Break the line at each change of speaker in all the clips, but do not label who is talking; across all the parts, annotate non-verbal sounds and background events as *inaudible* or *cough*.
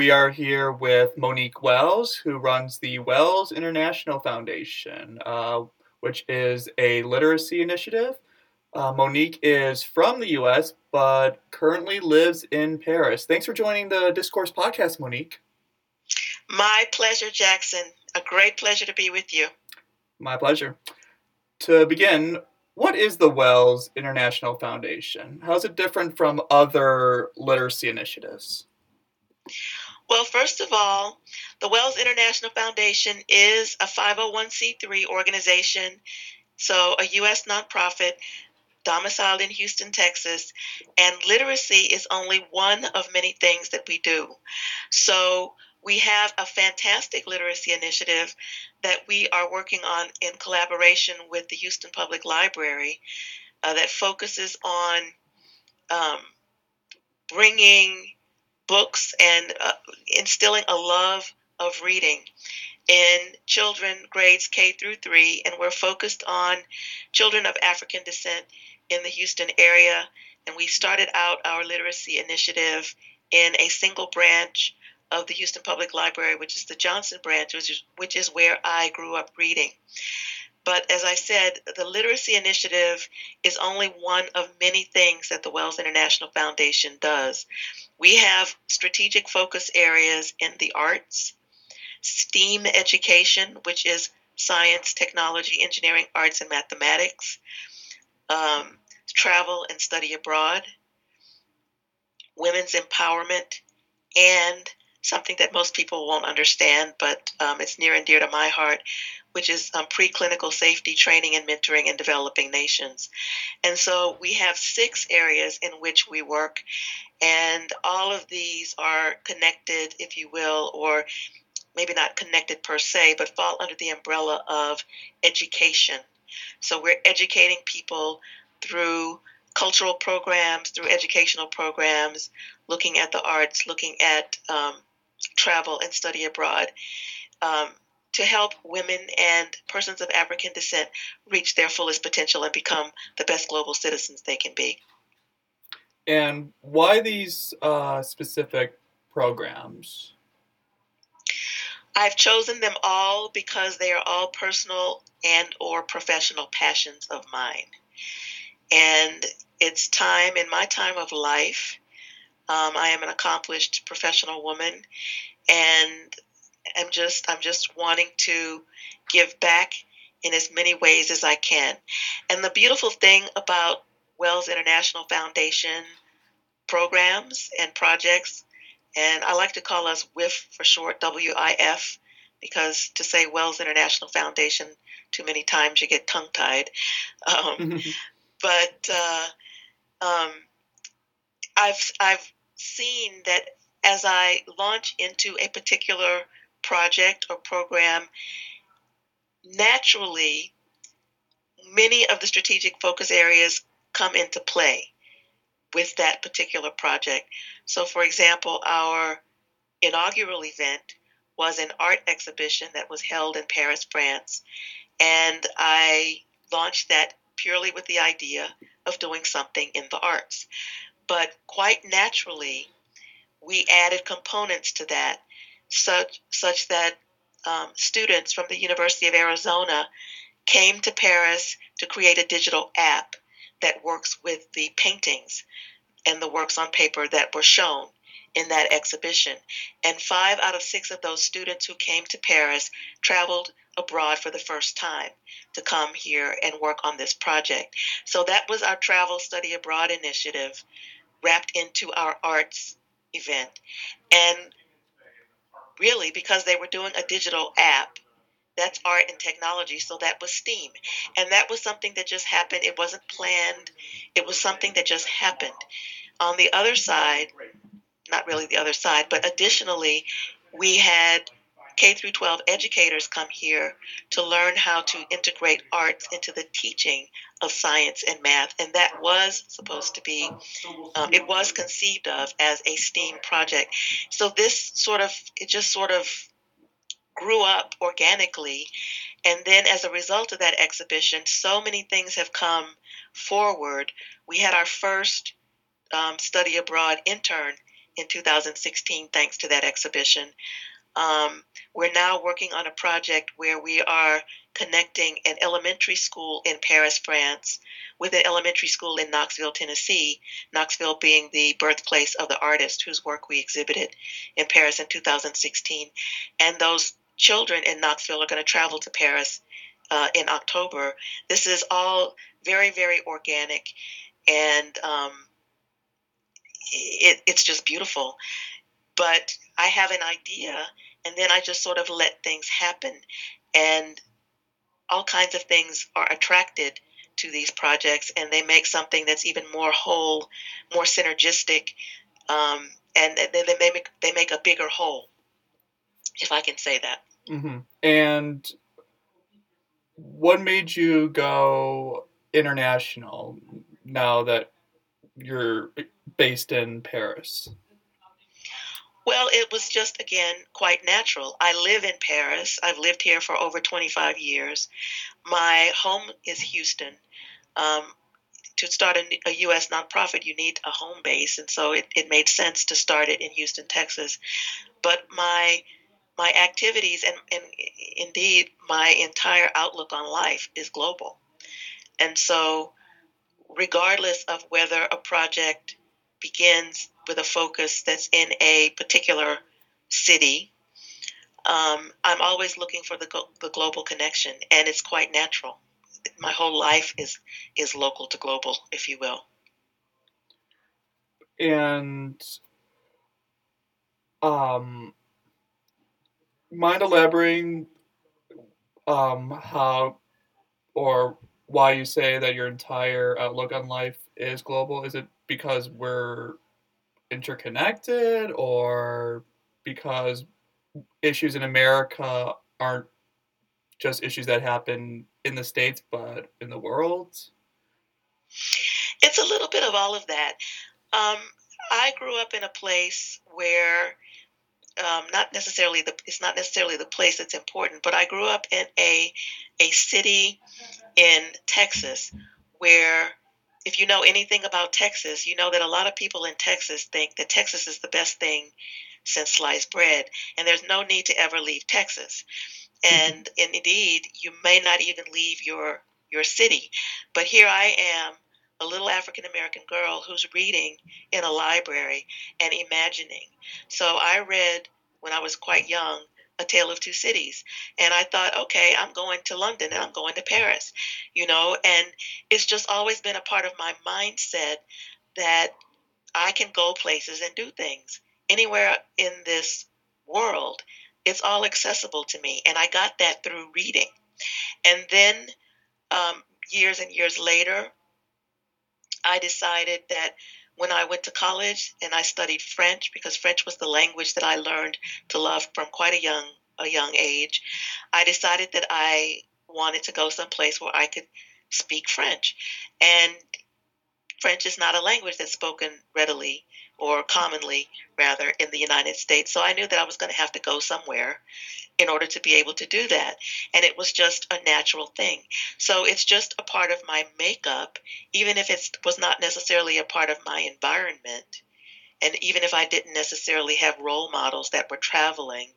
We are here with Monique Wells, who runs the Wells International Foundation, uh, which is a literacy initiative. Uh, Monique is from the US, but currently lives in Paris. Thanks for joining the Discourse podcast, Monique.
My pleasure, Jackson. A great pleasure to be with you.
My pleasure. To begin, what is the Wells International Foundation? How is it different from other literacy initiatives?
Well, first of all, the Wells International Foundation is a 501c3 organization, so a U.S. nonprofit domiciled in Houston, Texas, and literacy is only one of many things that we do. So we have a fantastic literacy initiative that we are working on in collaboration with the Houston Public Library uh, that focuses on um, bringing books and uh, instilling a love of reading in children grades K through 3 and we're focused on children of African descent in the Houston area and we started out our literacy initiative in a single branch of the Houston Public Library, which is the Johnson branch, which is, which is where I grew up reading. But as I said, the Literacy Initiative is only one of many things that the Wells International Foundation does. We have strategic focus areas in the arts, STEAM education, which is science, technology, engineering, arts, and mathematics, um, travel and study abroad, women's empowerment, and something that most people won't understand, but um, it's near and dear to my heart, which is um, preclinical safety training and mentoring in developing nations. And so we have six areas in which we work, and all of these are connected, if you will, or maybe not connected per se, but fall under the umbrella of education. So we're educating people through cultural programs, through educational programs, looking at the arts, looking at um, travel and study abroad um, to help women and persons of African descent reach their fullest potential and become the best global citizens they can be.
And why these uh, specific programs?
I've chosen them all because they are all personal and or professional passions of mine. And it's time in my time of life um, I am an accomplished professional woman, and I'm just I'm just wanting to give back in as many ways as I can. And the beautiful thing about Wells International Foundation programs and projects, and I like to call us WIF for short, WIF, because to say Wells International Foundation too many times you get tongue tied. Um, *laughs* but uh, um, I've I've seen that as I launch into a particular project or program, naturally, many of the strategic focus areas come into play with that particular project. So, for example, our inaugural event was an art exhibition that was held in Paris, France, and I launched that purely with the idea of doing something in the arts. But quite naturally, we added components to that, such such that um, students from the University of Arizona came to Paris to create a digital app that works with the paintings and the works on paper that were shown in that exhibition. And five out of six of those students who came to Paris traveled abroad for the first time to come here and work on this project. So that was our Travel Study Abroad initiative wrapped into our arts event. And really, because they were doing a digital app, that's art and technology, so that was STEAM. And that was something that just happened. It wasn't planned, it was something that just happened. On the other side, not really the other side, but additionally, we had K through 12 educators come here to learn how to integrate arts into the teaching of science and math, and that was supposed to be, um, it was conceived of as a STEAM project. So this sort of, it just sort of grew up organically. And then as a result of that exhibition, so many things have come forward. We had our first um, study abroad intern in 2016 thanks to that exhibition. Um, we're now working on a project where we are connecting an elementary school in Paris, France, with an elementary school in Knoxville, Tennessee. Knoxville being the birthplace of the artist whose work we exhibited in Paris in 2016. And those children in Knoxville are going to travel to Paris uh, in October. This is all very, very organic, and um, it, it's just beautiful. But I have an idea, and then I just sort of let things happen, and all kinds of things are attracted to these projects, and they make something that's even more whole, more synergistic, um, and they, they make they make a bigger whole, if I can say that.
Mm-hmm. And what made you go international now that you're based in Paris?
Well, it was just, again, quite natural. I live in Paris. I've lived here for over 25 years. My home is Houston. Um, to start a, a, U.S. nonprofit, you need a home base, and so it, it made sense to start it in Houston, Texas. But my my activities and, and indeed my entire outlook on life is global. And so, regardless of whether a project begins with a focus that's in a particular city, um, I'm always looking for the, the global connection, and it's quite natural. My whole life is is local to global, if you will.
And um, mind elaborating um, how or why you say that your entire outlook on life is global? Is it because we're interconnected or because issues in America aren't just issues that happen in the States but in the world?
It's a little bit of all of that. Um, I grew up in a place where um, not necessarily the it's not necessarily the place that's important, but I grew up in a a city in Texas where if you know anything about Texas, you know that a lot of people in Texas think that Texas is the best thing since sliced bread, and there's no need to ever leave Texas. Mm-hmm. And, and indeed, you may not even leave your your city. But here I am a little African American girl who's reading in a library and imagining. So I read when I was quite young a Tale of Two Cities. And I thought, okay, I'm going to London and I'm going to Paris, you know, and it's just always been a part of my mindset that I can go places and do things anywhere in this world. It's all accessible to me. And I got that through reading. And then um, years and years later, I decided that when I went to college and I studied French because French was the language that I learned to love from quite a young a young age, I decided that I wanted to go someplace where I could speak French. And French is not a language that's spoken readily or commonly, rather, in the United States. So I knew that I was going to have to go somewhere in order to be able to do that. And it was just a natural thing. So it's just a part of my makeup, even if it was not necessarily a part of my environment. And even if I didn't necessarily have role models that were traveling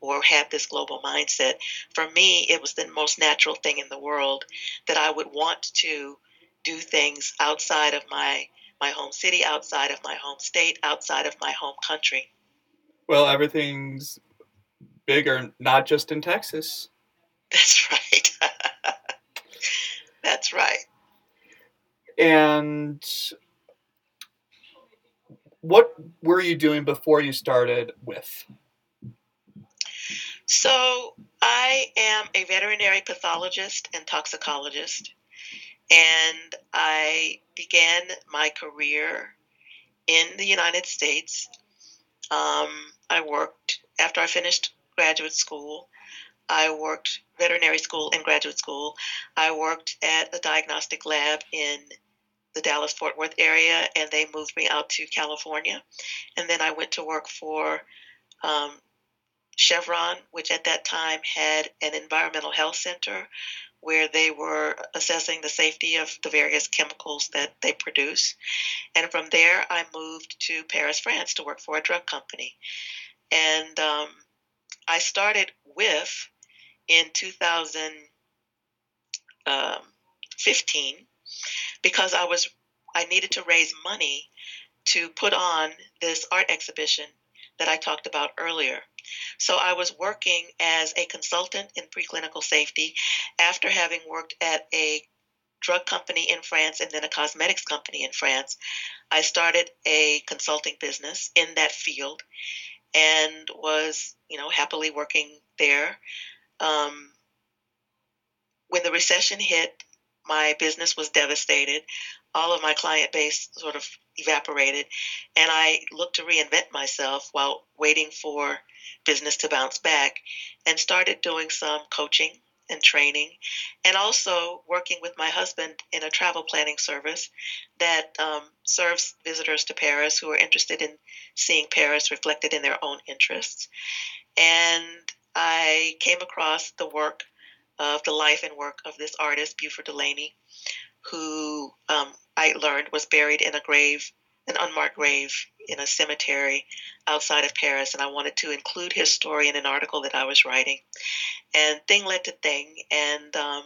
or had this global mindset, for me, it was the most natural thing in the world that I would want to do things outside of my my home city, outside of my home state, outside of my home country.
Well, everything's bigger, not just in Texas. *laughs*
That's right. *laughs* That's right.
And what were you doing before you started with?
So, I am a veterinary pathologist and toxicologist, and I began my career in the United States. Um, I worked after I finished graduate school. I worked veterinary school and graduate school. I worked at a diagnostic lab in the Dallas Fort Worth area, and they moved me out to California. And then I went to work for um, Chevron, which at that time had an environmental health center where they were assessing the safety of the various chemicals that they produce. And from there, I moved to Paris, France to work for a drug company. And um, I started with in 2015 um, because I was I needed to raise money to put on this art exhibition that I talked about earlier. So I was working as a consultant in preclinical safety after having worked at a drug company in France and then a cosmetics company in France. I started a consulting business in that field and was, you know, happily working there. Um, when the recession hit, my business was devastated. All of my client base sort of evaporated, and I looked to reinvent myself while waiting for business to bounce back and started doing some coaching and training and also working with my husband in a travel planning service that um, serves visitors to Paris who are interested in seeing Paris reflected in their own interests. And I came across the work of the life and work of this artist, Beauford Delaney, who um, I learned was buried in a grave, an unmarked grave in a cemetery outside of Paris. And I wanted to include his story in an article that I was writing. And thing led to thing. And um,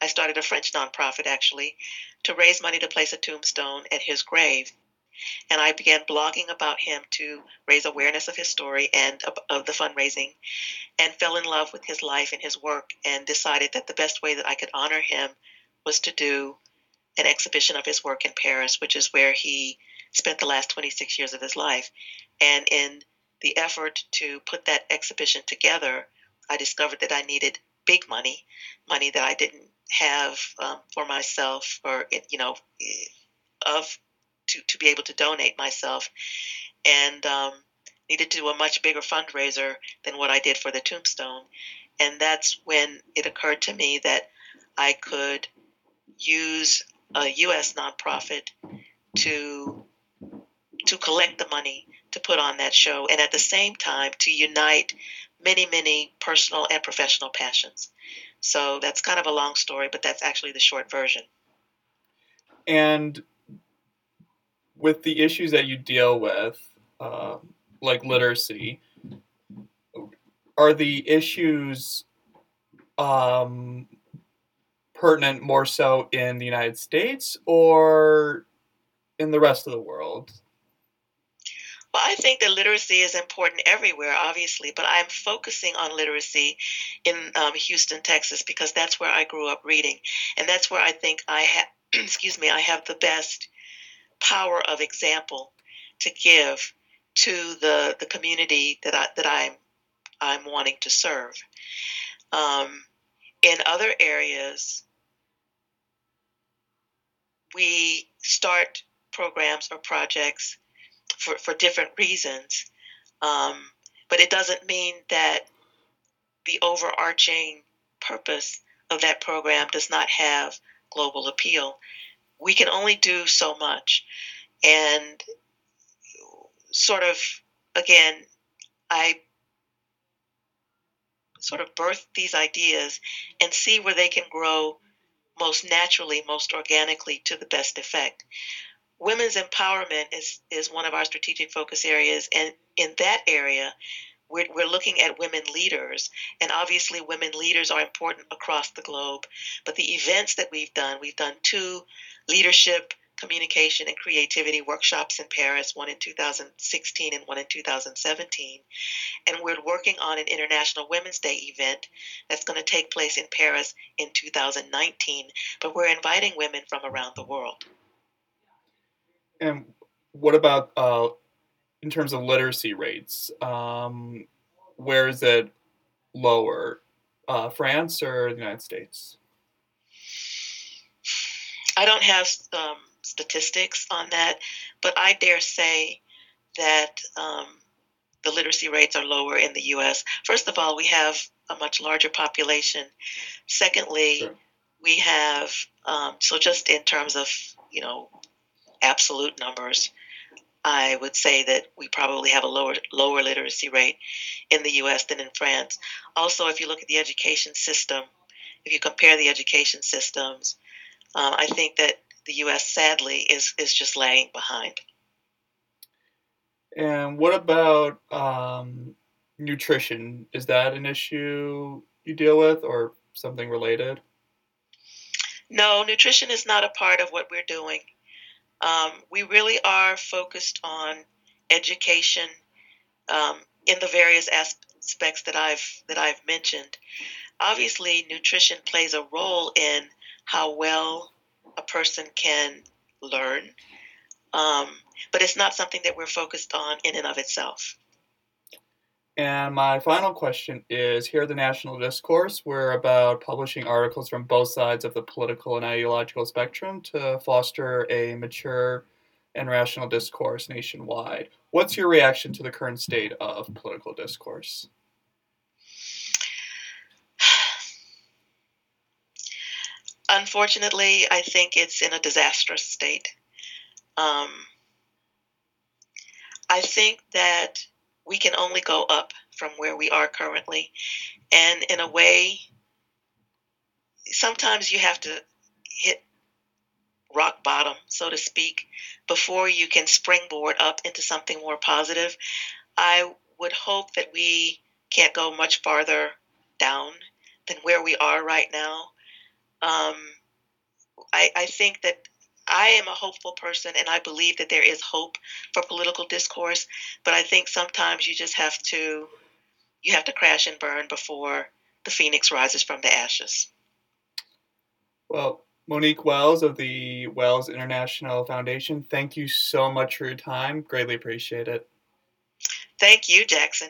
I started a French nonprofit actually to raise money to place a tombstone at his grave. And I began blogging about him to raise awareness of his story and of, of the fundraising, and fell in love with his life and his work, and decided that the best way that I could honor him was to do an exhibition of his work in Paris, which is where he spent the last 26 years of his life. And in the effort to put that exhibition together, I discovered that I needed big money, money that I didn't have um, for myself, or you know, of to to be able to donate myself, and um, needed to do a much bigger fundraiser than what I did for the tombstone. And that's when it occurred to me that I could use a U.S. nonprofit to to collect the money to put on that show, and at the same time to unite many, many personal and professional passions. So that's kind of a long story, but that's actually the short version.
And with the issues that you deal with, uh, like literacy, are the issues um, pertinent more so in the United States or in the rest of the world?
Well, I think that literacy is important everywhere, obviously, but I'm focusing on literacy in um, Houston, Texas, because that's where I grew up reading, and that's where I think I have, *clears throat* excuse me, I have the best power of example to give to the the community that I that I'm I'm wanting to serve. Um, in other areas, we start programs or projects for, for different reasons. Um, but it doesn't mean that the overarching purpose of that program does not have global appeal. We can only do so much. And sort of, again, I sort of birth these ideas and see where they can grow most naturally, most organically to the best effect women's empowerment is, is one of our strategic focus areas. And in that area, we're, we're looking at women leaders. And obviously, women leaders are important across the globe. But the events that we've done, we've done two leadership, communication, and creativity workshops in Paris, one in 2016 and one in 2017. And we're working on an International Women's Day event that's going to take place in Paris in 2019. But we're inviting women from around the world.
And what about uh, in terms of literacy rates? Um, where is it lower, uh, France or the United States?
I don't have um, statistics on that, but I dare say that um, the literacy rates are lower in the U.S. First of all, we have a much larger population. Secondly, sure. we have um, so just in terms of you know absolute numbers, I would say that we probably have a lower lower literacy rate in the U.S. than in France. Also, if you look at the education system if you compare the education systems, um, I think that the U.S. sadly is is just lagging behind.
And what about um, nutrition? Is that an issue you deal with, or something related?
No, nutrition is not a part of what we're doing. Um, we really are focused on education um, in the various aspects that I've that I've mentioned. Obviously, nutrition plays a role in how well a person can learn, um, but it's not something that we're focused on in and of itself.
And my final question is here at the National Discourse, we're about publishing articles from both sides of the political and ideological spectrum to foster a mature and rational discourse nationwide. What's your reaction to the current state of political discourse?
Unfortunately, I think it's in a disastrous state. Um, I think that we can only go up from where we are currently. And in a way, sometimes you have to hit rock bottom, so to speak, before you can springboard up into something more positive. I would hope that we can't go much farther down than where we are right now. Um, I, I think that I am a hopeful person and I believe that there is hope for political discourse, but I think sometimes you just have to you have to crash and burn before the phoenix rises from the ashes.
Well, Monique Wells of the Wells International Foundation, thank you so much for your time. Greatly appreciate it.
Thank you, Jackson.